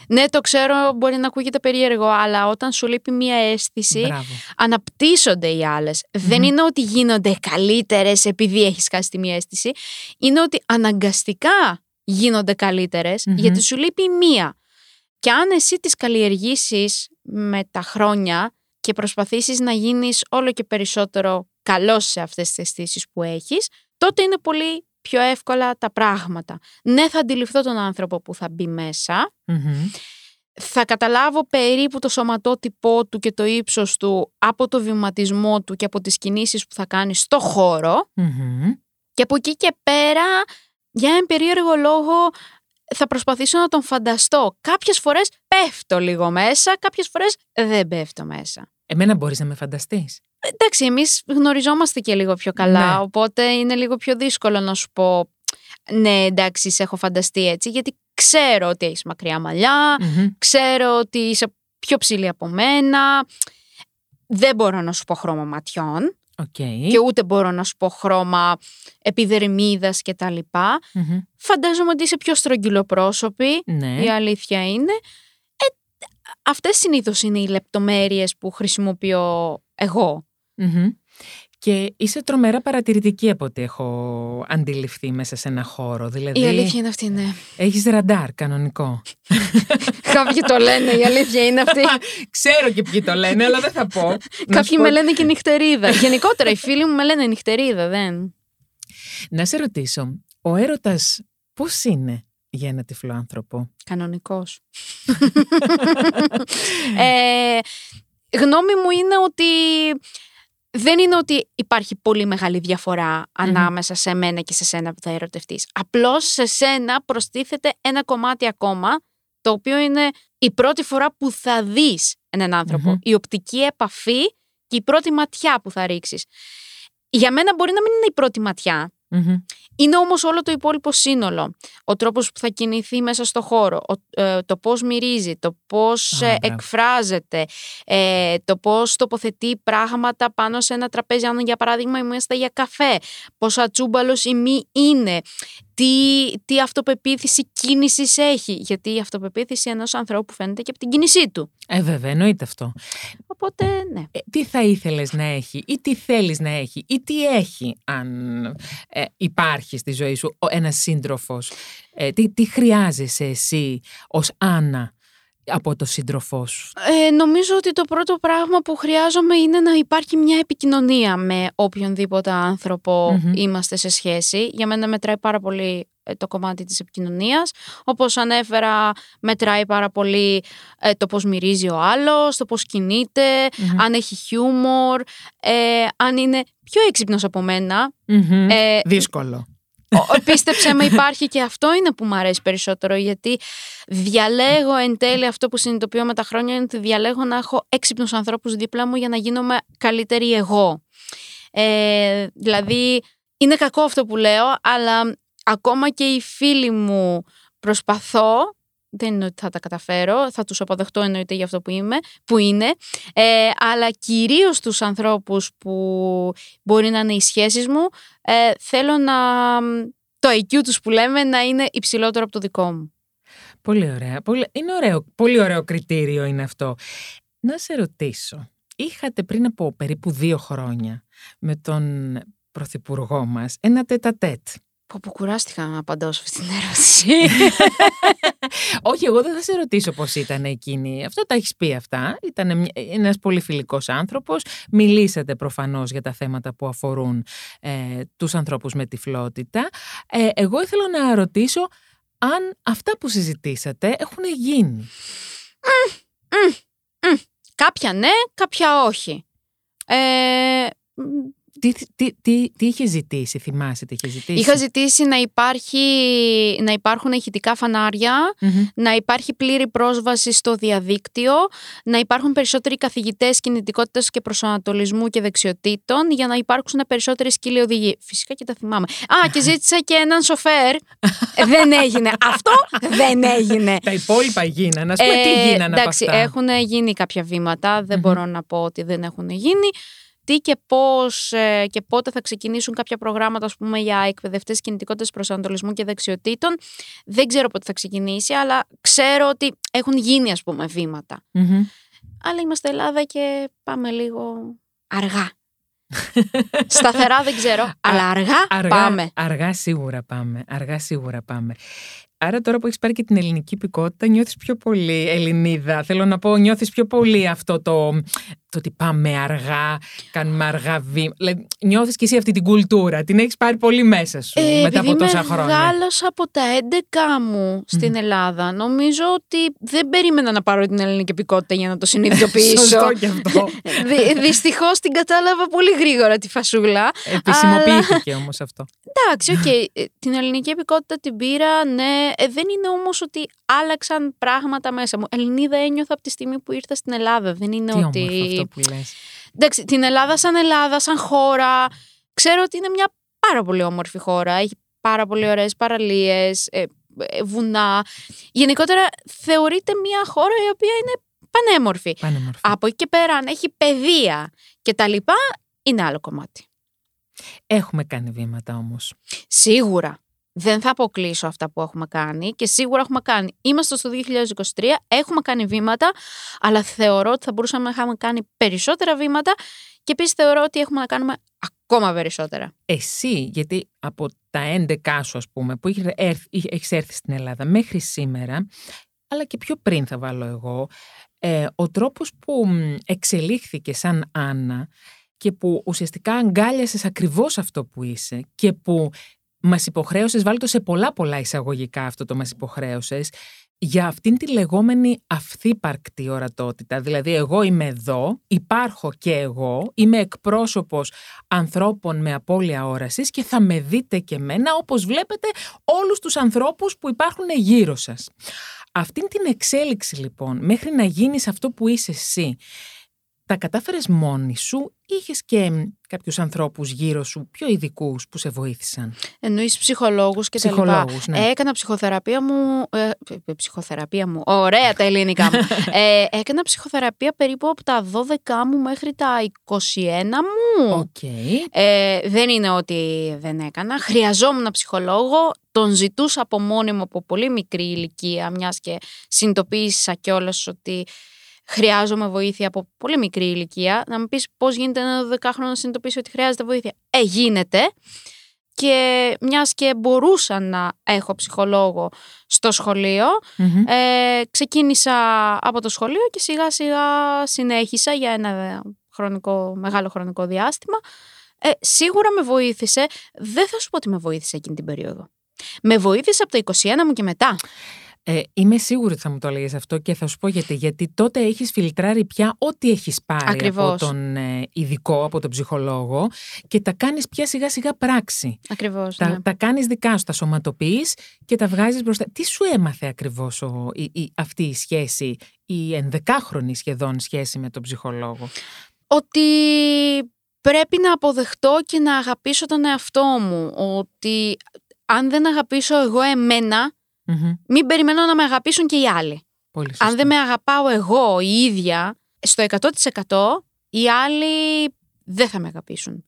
ναι, το ξέρω, μπορεί να ακούγεται περίεργο, αλλά όταν σου λείπει μία αίσθηση, αναπτύσσονται οι αλλες Δεν είναι ότι γίνονται καλύτερες επειδή έχεις χάσει τη μία αίσθηση. Είναι ότι αναγκαστικά γίνονται γιατί σου λείπει μία. Και αν εσύ τις καλλιεργήσεις με τα χρόνια, και προσπαθήσεις να γίνεις όλο και περισσότερο καλός σε αυτές τις αισθήσεις που έχεις, τότε είναι πολύ πιο εύκολα τα πράγματα. Ναι, θα αντιληφθώ τον άνθρωπο που θα μπει μεσα θα καταλάβω περίπου το σωματότυπό του και το ύψος του από το βηματισμό του και από τις κινήσεις που θα κάνει στο χωρο και από εκεί και πέρα για έναν περίεργο λόγο θα προσπαθήσω να τον φανταστώ. Κάποιες φορές πέφτω λίγο μέσα, κάποιες φορές δεν πέφτω μέσα. Εμένα μπορείς να με φανταστείς. Εντάξει, εμείς γνωριζόμαστε και λίγο πιο καλά, ναι. οπότε είναι λίγο πιο δύσκολο να σου πω ναι εντάξει σε έχω φανταστεί έτσι, γιατί ξέρω ότι έχεις μακριά ξέρω ότι είσαι πιο ψηλή από μένα, δεν μπορώ να σου πω χρώμα ματιών. Okay. Και ούτε μπορώ να σου πω χρώμα επιδερμίδας και τα λοιπα Φαντάζομαι ότι είσαι πιο στρογγυλοπρόσωπη, ναι. η αλήθεια είναι. Ε, αυτές συνήθως είναι οι λεπτομέρειες που χρησιμοποιώ Και είσαι τρομερά παρατηρητική από ό,τι έχω αντιληφθεί μέσα σε ένα χώρο. Δηλαδή, η αλήθεια είναι αυτή, ναι. Έχεις ραντάρ κανονικό. Κάποιοι το λένε, η αλήθεια είναι αυτή. Ξέρω και ποιοι το λένε, αλλά δεν θα πω. Κάποιοι με λένε και νυχτερίδα. Γενικότερα οι φίλοι μου με λένε νυχτερίδα, δεν. Να σε ρωτήσω, ο έρωτας πώς είναι για ένα τυφλό άνθρωπο; Κανονικός. ε, γνώμη μου είναι ότι δεν είναι ότι υπάρχει πολύ μεγάλη διαφορά ανάμεσα σε μένα και σε σένα που θα ερωτευτείς. Απλώς σε σένα προστίθεται ένα κομμάτι ακόμα, το οποίο είναι η πρώτη φορά που θα δεις έναν ανθρωπο Η οπτική επαφή και η πρώτη ματιά που θα ρίξεις. Για μένα μπορεί να μην είναι η πρώτη ματιά, είναι όμως όλο το υπόλοιπο σύνολο. Ο τρόπος που θα κινηθεί μέσα στο χώρο, ε, το πώς μυρίζει, το πώς ε, εκφράζεται, ε, το πώς τοποθετεί πράγματα πάνω σε ένα τραπέζι, αν για παράδειγμα είμαστε για καφέ, πόσο ατσούμπαλος ή μη είναι, τι, τι αυτοπεποίθηση κίνησης έχει. Γιατί η αυτοπεποίθηση ενός ανθρώπου φαίνεται και από την κίνησή του. Ε, βέβαια, εννοείται αυτό. Οπότε, ναι. Ε, τι θα ήθελες να έχει, ή τι θέλεις να έχει, ή τι έχει, αν ε, υπάρχει στη ζωή σου ένας σύντροφος. Ε, τι, τι χρειάζεσαι εσύ ως Άννα από το σύντροφό σου; Ε, νομίζω ότι το πρώτο πράγμα που χρειάζομαι είναι να υπάρχει μια επικοινωνία με οποιονδήποτε είμαστε σε σχέση. Για μένα μετράει πάρα πολύ ε, το κομμάτι της επικοινωνίας. Όπως ανέφερα, μετράει πάρα πολύ ε, το πώς μυρίζει ο άλλος, το πώς κινειται αν έχει χιούμορ, ε, αν είναι πιο έξυπνος από μένα. Δύσκολο. Πίστεψε με υπάρχει και αυτό είναι που μου αρέσει περισσότερο γιατί διαλέγω εν τέλει αυτό που συνειδητοποιώ με τα χρόνια είναι ότι διαλέγω να έχω έξυπνους ανθρώπους δίπλα μου για να γίνομαι καλύτερη εγώ. Ε, δηλαδή είναι κακό αυτό που λέω αλλά ακόμα και οι φίλοι μου προσπαθώ δεν είναι ότι θα τα καταφέρω, θα τους αποδεχτώ εννοείται για αυτό που, είμαι, που είναι, ε, αλλά κυρίως τους ανθρώπους που μπορεί να είναι οι σχέσεις μου, ε, θέλω να το IQ τους που λέμε να είναι υψηλότερο από το δικό μου. Πολύ ωραία. Πολύ, είναι ωραίο, πολύ ωραίο κριτήριο είναι αυτό. Να σε ρωτήσω, είχατε πριν από περίπου δύο χρόνια με τον πρωθυπουργό μας ένα τέτα-τέτ. Που κουράστηκα να απαντάω σε αυτή την ερώτηση. Όχι, εγώ δεν θα σε ρωτήσω πώς ήταν εκείνη. Αυτό τα έχεις πει αυτά. Ήταν ένας πολύ φιλικό άνθρωπος. Μιλήσατε προφανώς για τα θέματα που αφορούν ε, τους ανθρώπους με τυφλότητα. Ε, εγώ ήθελα να ρωτήσω αν αυτά που συζητήσατε έχουν γίνει. κάποια ναι, κάποια όχι. Ε, τι, τι, τι, τι είχε ζητήσει, θυμάσαι τι είχε ζητήσει; Είχα ζητήσει να, υπάρχει, να υπάρχουν ηχητικά να υπάρχει πλήρη πρόσβαση στο διαδίκτυο, να υπάρχουν περισσότεροι καθηγητές κινητικότητας και προσανατολισμού και δεξιοτήτων για να υπάρξουν περισσότεροι σκύλοι οδηγοί. Φυσικά και τα θυμάμαι. Α, και ζήτησα και έναν σοφέρ. Ε, δεν έγινε. Αυτό δεν έγινε. τα υπόλοιπα γίνανε. Α πούμε, τι ε, γίνανε εντάξει, έχουν γίνει κάποια βήματα. Δεν μπορώ να πω ότι δεν έχουν γίνει τι και πώς ε, και πότε θα ξεκινήσουν κάποια προγράμματα ας πούμε, για εκπαιδευτές κινητικότητας προσανατολισμού και δεξιοτήτων. Δεν ξέρω πότε θα ξεκινήσει, αλλά ξέρω ότι έχουν γίνει ας πούμε βήματα. Αλλά είμαστε Ελλάδα και πάμε λίγο αργά. Σταθερά δεν ξέρω, αλλά αργά, αργά, πάμε. Αργά σίγουρα πάμε. Αργά σίγουρα πάμε. Άρα τώρα που έχεις πάρει και την ελληνική υπηκότητα, νιώθεις πιο πολύ Ελληνίδα. Θέλω να πω, νιώθεις πιο πολύ αυτό το, το ότι πάμε αργά, κάνουμε αργά βήματα. Δηλαδή, νιώθεις και εσύ αυτή την κουλτούρα. Την έχεις πάρει πολύ μέσα σου ε, μετά από τόσα χρόνια. Μεγάλωσα από τα 11 μου στην Ελλάδα. Νομίζω ότι δεν περίμενα να πάρω την ελληνική επικότητα για να το συνειδητοποιήσω. Σωστό και αυτό. Δυστυχώς την κατάλαβα πολύ γρήγορα τη φασούλα. Επισημοποιήθηκε αλλά... όμως αυτό. Εντάξει, οκ. Okay. την ελληνική υπηκοότητα την πήρα, ναι. Ε, δεν είναι όμως ότι άλλαξαν πράγματα μέσα μου. Ελληνίδα ένιωθα από τη στιγμή που ήρθα στην Ελλάδα. Δεν είναι Τι ότι. Αυτό που λες. Εντάξει, την Ελλάδα σαν Ελλάδα, σαν χώρα. Ξέρω ότι είναι μια πάρα πολύ όμορφη χώρα. Έχει πάρα πολύ ωραίες παραλίες, ε, ε, βουνά. Γενικότερα θεωρείται μια χώρα η οποία είναι πανέμορφη. Πανέμορφη. Από εκεί και πέρα, αν έχει παιδεία και τα λοιπά, είναι άλλο κομμάτι. Έχουμε κάνει βήματα όμως. Σίγουρα. Δεν θα αποκλείσω αυτά που έχουμε κάνει και σίγουρα έχουμε κάνει. Είμαστε στο 2023, έχουμε κάνει βήματα, αλλά θεωρώ ότι θα μπορούσαμε να είχαμε κάνει περισσότερα βήματα και επίσης θεωρώ ότι έχουμε να κάνουμε ακόμα περισσότερα. Εσύ, γιατί από τα 11 σου, ας πούμε, που έχεις έρθει, έρθει στην Ελλάδα μέχρι σήμερα, αλλά και πιο πριν θα βάλω εγώ, ε, ο τρόπος που εξελίχθηκε σαν Άννα και που ουσιαστικά αγκάλιασες ακριβώς αυτό που είσαι και που μας υποχρέωσες, βάλω το σε πολλά πολλά εισαγωγικά αυτό το μας υποχρέωσες, για αυτήν τη λεγόμενη αυθύπαρκτη ορατότητα. Δηλαδή εγώ είμαι εδώ, υπάρχω και εγώ, είμαι εκπρόσωπος ανθρώπων με απώλεια όρασης και θα με δείτε και μένα όπως βλέπετε όλους τους ανθρώπους που υπάρχουν γύρω σας. Αυτήν την εξέλιξη λοιπόν μέχρι να γίνεις αυτό που είσαι εσύ τα κατάφερες μόνη σου ή είχες και κάποιους ανθρώπους γύρω σου πιο ειδικούς που σε βοήθησαν. Εννοείς ψυχολόγους και ψυχολόγους, τα λοιπά. Ναι. Έκανα ψυχοθεραπεία μου, ε, ε, ψυχοθεραπεία μου, ωραία τα ελληνικά μου. ε, έκανα ψυχοθεραπεία περίπου από τα 12 μου μέχρι τα 21 μου. Okay. Ε, δεν είναι ότι δεν έκανα. Χρειαζόμουν ψυχολόγο, τον ζητούσα από μόνη μου από πολύ μικρή ηλικία, μιας και συνειδητοποίησα κιόλας ότι χρειάζομαι βοήθεια από πολύ μικρή ηλικία. Να μου πεις πώς γίνεται ένα 12χρονο να συνειδητοποιήσει ότι χρειάζεται βοήθεια. Ε, γίνεται. Και μιας και μπορούσα να έχω ψυχολόγο στο σχολειο ε, ξεκίνησα από το σχολείο και σιγά σιγά συνέχισα για ένα χρονικό, μεγάλο χρονικό διάστημα. Ε, σίγουρα με βοήθησε. Δεν θα σου πω ότι με βοήθησε εκείνη την περίοδο. Με βοήθησε από το 21 μου και μετά. Ε, είμαι σίγουρη ότι θα μου το έλεγες αυτό και θα σου πω γιατί. Γιατί τότε έχεις φιλτράρει πια ό,τι έχεις πάρει από τον ε, ειδικό, από τον ψυχολόγο και τα κάνεις πια σιγά σιγά πράξη. Ακριβώς. Τα, ναι. τα κάνεις δικά σου, τα σωματοποιείς και τα βγάζεις μπροστά. Τι σου έμαθε ακριβώς αυτή η σχέση, η ενδεκάχρονη σχεδόν σχέση με τον ψυχολόγο; Ότι πρέπει να αποδεχτώ και να αγαπήσω τον εαυτό μου. Ότι αν δεν αγαπήσω εγώ εμένα, Mm-hmm. Μην περιμένω να με αγαπήσουν και οι άλλοι. Πολύ Αν δεν με αγαπάω εγώ η ίδια, στο 100% οι άλλοι δεν θα με αγαπήσουν.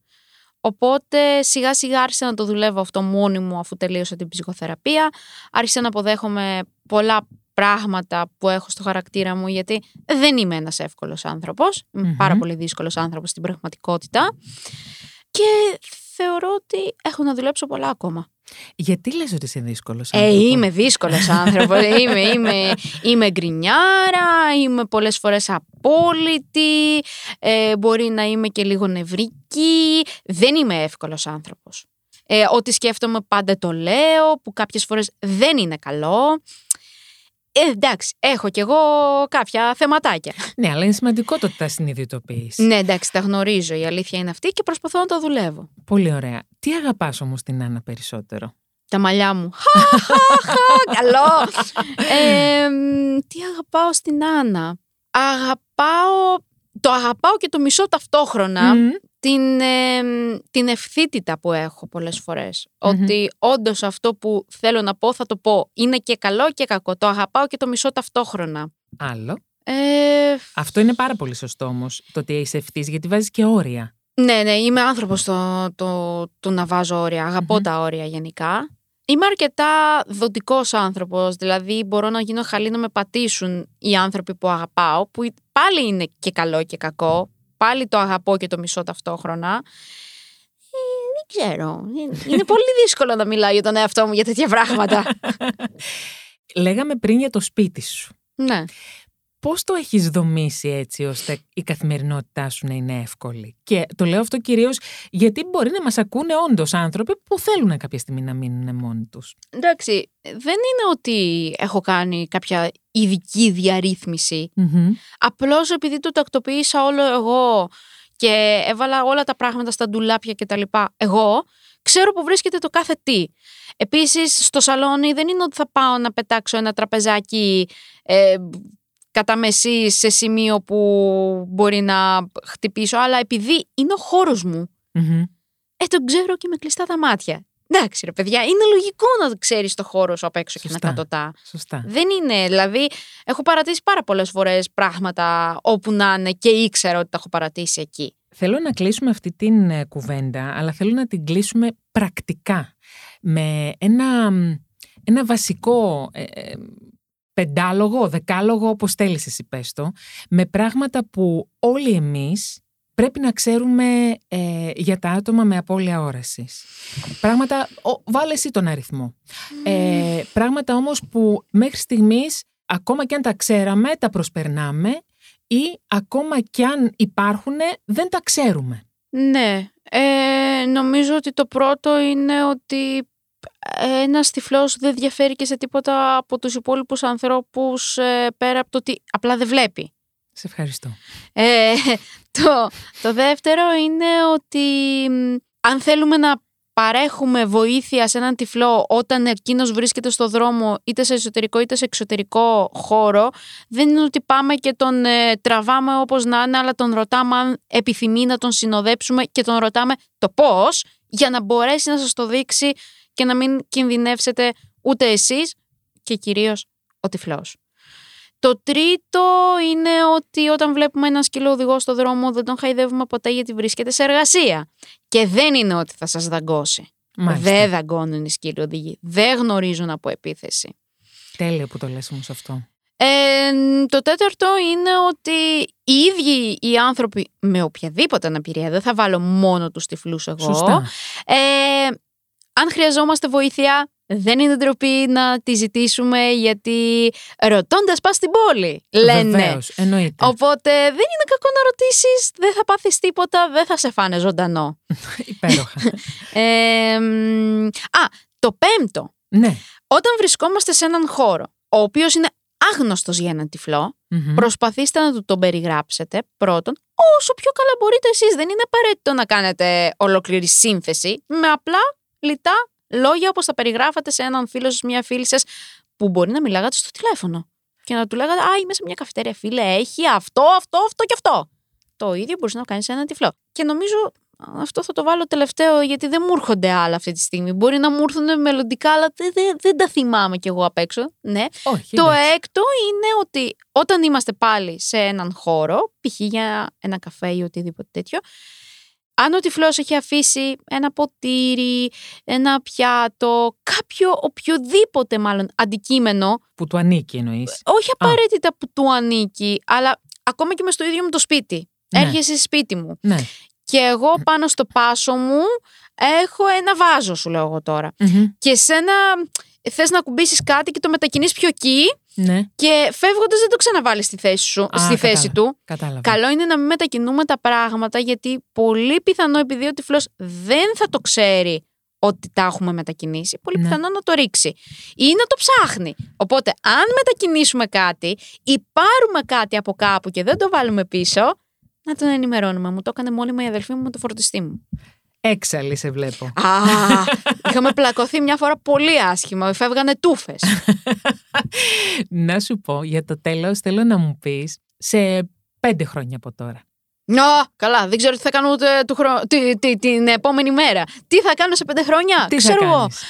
Οπότε σιγά σιγά άρχισα να το δουλεύω αυτό μόνη μου αφού τελείωσα την ψυχοθεραπεία. Άρχισα να αποδέχομαι πολλά πράγματα που έχω στο χαρακτήρα μου γιατί δεν είμαι ένας εύκολος άνθρωπος. Είμαι πάρα πολύ δύσκολος άνθρωπος στην πραγματικότητα. Και θεωρώ ότι έχω να δουλέψω πολλά ακόμα. Γιατί λες ότι είσαι δύσκολος ε, άνθρωπος; Ε, είμαι δύσκολος άνθρωπος. είμαι, είμαι, είμαι γκρινιάρα, είμαι πολλές φορές απόλυτη, ε, μπορεί να είμαι και λίγο νευρική. Δεν είμαι εύκολος άνθρωπος. Ε, ό,τι σκέφτομαι πάντα το λέω, που κάποιες φορές δεν είναι καλό. Ε, εντάξει, έχω κι εγώ κάποια θεματάκια. Ναι, αλλά είναι σημαντικό το ότι τα συνειδητοποιείς. Ναι, εντάξει, τα γνωρίζω. Η αλήθεια είναι αυτή και προσπαθώ να το δουλεύω. Πολύ ωραία. Τι αγαπάς όμως την Άννα περισσότερο; Τα μαλλιά μου. Καλό. Ε, τι αγαπάω στην Άννα; Αγαπάω. Το αγαπάω και το μισό ταυτόχρονα την, ε, την ευθύτητα που έχω πολλές Ότι όντως αυτό που θέλω να πω θα το πω. Είναι και καλό και κακό. Το αγαπάω και το μισό ταυτόχρονα. Άλλο. Ε... Αυτό είναι πάρα πολύ σωστό όμως το ότι είσαι ευθύς γιατί βάζεις και όρια. Ναι, ναι, είμαι άνθρωπος το, το, το να βάζω όρια. Αγαπώ τα όρια γενικά. Είμαι αρκετά δοτικός άνθρωπος, δηλαδή μπορώ να γίνω χαλή να με πατήσουν οι άνθρωποι που αγαπάω, που πάλι είναι και καλό και κακό πάλι το αγαπώ και το μισώ ταυτόχρονα. Ε, δεν ξέρω. Είναι πολύ δύσκολο να μιλάω για τον εαυτό μου για τέτοια πράγματα. Λέγαμε πριν για το σπίτι σου. Ναι. Πώς το έχεις δομήσει έτσι ώστε η καθημερινότητά σου να είναι εύκολη; Και το λέω αυτό κυρίως γιατί μπορεί να μας ακούνε όντως άνθρωποι που θέλουν κάποια στιγμή να μείνουν μόνοι τους. Εντάξει, δεν είναι ότι έχω κάνει κάποια ειδική διαρρύθμιση. Mm-hmm. Απλώς επειδή το τακτοποίησα όλο εγώ και έβαλα όλα τα πράγματα στα ντουλάπια και τα λοιπά εγώ, ξέρω που βρίσκεται το κάθε τι. Επίσης στο σαλόνι δεν είναι ότι θα πάω να πετάξω ένα τραπεζάκι ε, κατά μεσή σε σημείο που μπορεί να χτυπήσω, αλλά επειδή είναι ο χώρος μου, Mm-hmm. ε, τον ξέρω και με κλειστά τα μάτια. Εντάξει ρε παιδιά, είναι λογικό να ξέρεις το χώρος σου απ' έξω και Σωστά. να κατωτά. Σωστά. Δεν είναι, δηλαδή, έχω παρατήσει πάρα πολλές φορές πράγματα όπου να είναι και ήξερα ότι τα έχω παρατήσει εκεί. Θέλω να κλείσουμε αυτή την ε, κουβέντα, αλλά θέλω να την κλείσουμε πρακτικά. Με ένα, μ, ένα βασικό ε, ε, πεντάλογο, δεκάλογο, όπως θέλεις εσύ πες το, με πράγματα που όλοι εμείς πρέπει να ξέρουμε ε, για τα άτομα με απώλεια όρασης. Πράγματα, ο, βάλε εσύ τον αριθμό. Ε, πράγματα όμως που μέχρι στιγμής, ακόμα και αν τα ξέραμε, τα προσπερνάμε ή ακόμα και αν υπάρχουν, δεν τα ξέρουμε. Ναι, ε, νομίζω ότι το πρώτο είναι ότι ένας τυφλός δεν διαφέρει και σε τίποτα από τους υπόλοιπους ανθρώπους ε, πέρα από το ότι απλά δεν βλέπει. Σε ευχαριστώ. Ε, το, το δεύτερο είναι ότι μ, αν θέλουμε να παρέχουμε βοήθεια σε έναν τυφλό όταν εκείνος βρίσκεται στο δρόμο είτε σε εσωτερικό είτε σε εξωτερικό χώρο δεν είναι ότι πάμε και τον ε, τραβάμε όπως να είναι αλλά τον ρωτάμε αν επιθυμεί να τον συνοδέψουμε και τον ρωτάμε το πώς για να μπορέσει να σας το δείξει και να μην κινδυνεύσετε ούτε εσείς και κυρίως ο τυφλός. Το τρίτο είναι ότι όταν βλέπουμε ένα σκύλο οδηγό στο δρόμο δεν τον χαϊδεύουμε ποτέ γιατί βρίσκεται σε εργασία. Και δεν είναι ότι θα σας δαγκώσει. Μάλιστα. Δεν δαγκώνουν οι σκύλοι οδηγοί. Δεν γνωρίζουν από επίθεση. Τέλειο που το λες όμως αυτό. Ε, το τέταρτο είναι ότι οι ίδιοι οι άνθρωποι με οποιαδήποτε αναπηρία, δεν θα βάλω μόνο τους τυφλούς εγώ, Σωστά. ε, αν χρειαζόμαστε βοήθεια, δεν είναι ντροπή να τη ζητήσουμε γιατί ρωτώντας πας στην πόλη, λένε. Βεβαίως, εννοείται. Οπότε δεν είναι κακό να ρωτήσεις, δεν θα πάθεις τίποτα, δεν θα σε φάνε ζωντανό. Υπέροχα. Ε, μ, α, το πέμπτο, ναι. όταν βρισκόμαστε σε έναν χώρο, ο οποίος είναι άγνωστος για έναν τυφλό, Μμμ. προσπαθήστε να του τον περιγράψετε πρώτον όσο πιο καλά μπορείτε εσείς. Δεν είναι απαραίτητο να κάνετε ολόκληρη σύνθεση με απλά λιτά λόγια όπως θα περιγράφατε σε έναν φίλο σας, μια φίλη σας που μπορεί να μιλάγατε στο τηλέφωνο και να του λέγατε «Α, είμαι σε μια καφετέρια φίλε, έχει αυτό, αυτό, αυτό και αυτό». Το ίδιο μπορείς να κάνεις σε έναν τυφλό. Και νομίζω αυτό θα το βάλω τελευταίο γιατί δεν μου έρχονται άλλα αυτή τη στιγμή. Μπορεί να μου έρθουν μελλοντικά, αλλά δεν, δεν, δεν τα θυμάμαι κι εγώ απ' έξω. Ναι. Όχι, Το εντάξει. έκτο είναι ότι όταν είμαστε πάλι σε έναν χώρο, π.χ. για ένα καφέ ή οτιδήποτε τέτοιο, αν ο τυφλός έχει αφήσει ένα ποτήρι, ένα πιάτο, κάποιο οποιοδήποτε μάλλον αντικείμενο, Που του ανήκει εννοείς. όχι απαραίτητα που του ανήκει, αλλά ακόμα και μες στο ίδιο μου το σπίτι. Ναι. Έρχεσαι σπίτι μου Ναι. και εγώ πάνω στο πάσο μου έχω ένα βάζο σου λέω εγώ τώρα. Μμμ. Και σένα θες να κουμπίσεις κάτι και το μετακινείς πιο εκεί Ναι. και φεύγοντας δεν το ξαναβάλεις στη θέση, σου, Α, στη θέση κατάλαβα. του. Κατάλαβα. Καλό είναι να μην μετακινούμε τα πράγματα γιατί πολύ πιθανό επειδή ο τυφλός δεν θα το ξέρει ότι τα έχουμε μετακινήσει, πολύ Ναι. πιθανό να το ρίξει ή να το ψάχνει. Οπότε αν μετακινήσουμε κάτι ή πάρουμε κάτι από κάπου και δεν το βάλουμε πίσω, να τον ενημερώνουμε. Μου το έκανε μόνιμα η αδελφή μου με το φορτιστή μου. Έξαλλη σε βλέπω. Α, είχαμε πλακωθεί μια φορά πολύ άσχημα. Φεύγανε τούφες. να σου πω, για το τέλος θέλω να μου πεις σε πέντε χρόνια από τώρα. Νο, καλά, δεν ξέρω τι θα κάνω ούτε του χρο... τι- τι- την επόμενη μέρα. Τι θα κάνω σε πέντε χρόνια, Τι ξέρω θα εγώ. κάνεις;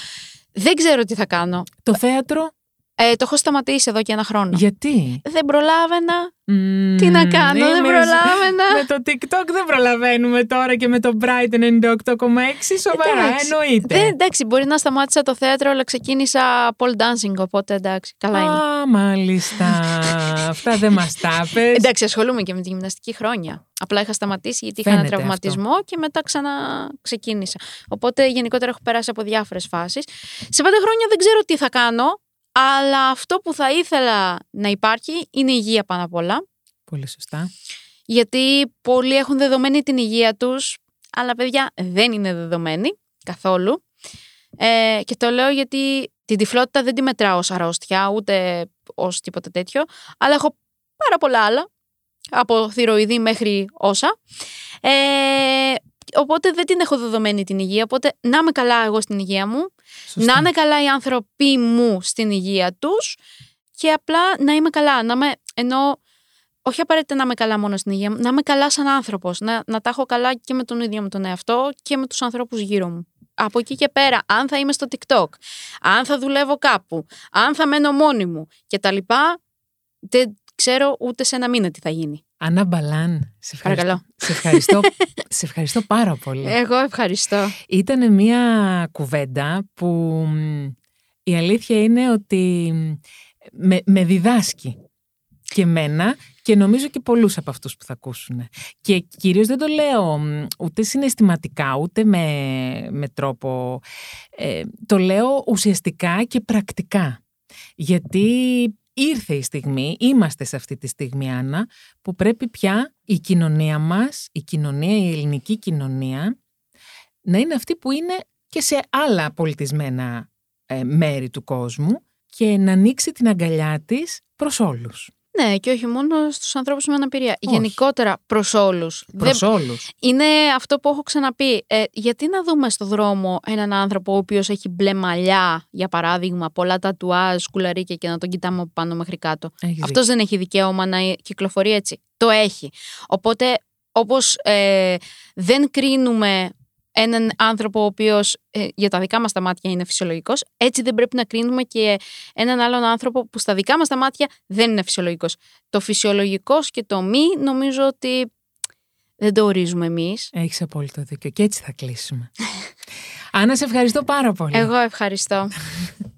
Δεν ξέρω τι θα κάνω. Το θέατρο, Ε, το έχω σταματήσει εδώ και ένα χρόνο. γιατί; Δεν προλάβαινα. Μμμ, Τι να κάνω, δεν είμαι- προλάβαινα. Με το TikTok δεν προλαβαίνουμε τώρα και με το Brighton 98,6 σοβαρά, Εντάξει. εννοείται. Δεν, εντάξει, μπορεί να σταμάτησα το θέατρο, αλλά ξεκίνησα pole dancing, οπότε εντάξει, καλά είναι. Α, μάλιστα. Αυτά δεν μας τα πες. Εντάξει, ασχολούμαι και με τη γυμναστική χρόνια. Απλά είχα σταματήσει γιατί είχα ένα Φαίνεται τραυματισμό και μετά ξαναξεκίνησα. Οπότε γενικότερα έχω περάσει από διάφορες φάσεις. Σε πέντε χρόνια δεν ξέρω τι θα κάνω, Αλλά αυτό που θα ήθελα να υπάρχει είναι η υγεία πάνω απ' όλα. Πολύ σωστά. Γιατί πολλοί έχουν δεδομένη την υγεία τους, αλλά παιδιά δεν είναι δεδομένη καθόλου. Ε, και το λέω γιατί την τυφλότητα δεν τη μετράω ως αρρώστια, ούτε ως τίποτα τέτοιο, αλλά έχω πάρα πολλά άλλα, από θηροειδή μέχρι όσα. Ε, οπότε δεν την έχω δεδομένη την υγεία, οπότε να είμαι καλά εγώ στην υγεία μου, να είναι καλά οι άνθρωποι μου στην υγεία τους και απλά να είμαι καλά, να είμαι, ενώ όχι απαραίτητα να είμαι καλά μόνο στην υγεία μου, να είμαι καλά σαν άνθρωπος, να, να τα έχω καλά και με τον ίδιο μου τον εαυτό και με τους ανθρώπους γύρω μου από εκεί και πέρα, αν θα είμαι στο TikTok, αν θα δουλεύω κάπου, αν θα μένω μόνη μου και τα λοιπά, δεν ξέρω ούτε σε ένα μήνα τι θα γίνει. Ανά Μπαλάν, σε ευχαριστώ, σε ευχαριστώ, σε ευχαριστώ πάρα πολύ. Εγώ ευχαριστώ. Ήταν μια κουβέντα που η αλήθεια είναι ότι με, με διδάσκει και μένα και νομίζω και πολλούς από αυτούς που θα ακούσουν. Και κυρίως δεν το λέω ούτε συναισθηματικά, ούτε με, με τρόπο... Ε, το λέω ουσιαστικά και πρακτικά. Γιατί ήρθε η στιγμή, είμαστε σε αυτή τη στιγμή, Άννα, που πρέπει πια η κοινωνία μας, η κοινωνία, η ελληνική κοινωνία, να είναι αυτή που είναι και σε άλλα πολιτισμένα ε, μέρη του κόσμου και να ανοίξει την αγκαλιά της προς όλους. Ναι, και όχι μόνο στους ανθρώπους με αναπηρία. Γενικότερα προς όλους. Προς όλους. Είναι αυτό που έχω ξαναπεί. Ε, γιατί να δούμε στο δρόμο έναν άνθρωπο ο οποίος έχει μπλε μαλλιά, για παράδειγμα, πολλά τατουάζ, σκουλαρίκια και να τον κοιτάμε από πάνω μέχρι κάτω. Αυτός δεν έχει δικαίωμα να κυκλοφορεί έτσι. Το έχει. Οπότε, όπως ε, δεν κρίνουμε έναν άνθρωπο ο οποίος ε, για τα δικά μας τα μάτια είναι φυσιολογικός, έτσι δεν πρέπει να κρίνουμε και έναν άλλον άνθρωπο που στα δικά μας τα μάτια δεν είναι φυσιολογικός. Το φυσιολογικός και το μη νομίζω ότι δεν το ορίζουμε εμείς. Έχεις απόλυτο δίκιο. Και έτσι θα κλείσουμε. Άννα, σε ευχαριστώ πάρα πολύ. Εγώ ευχαριστώ.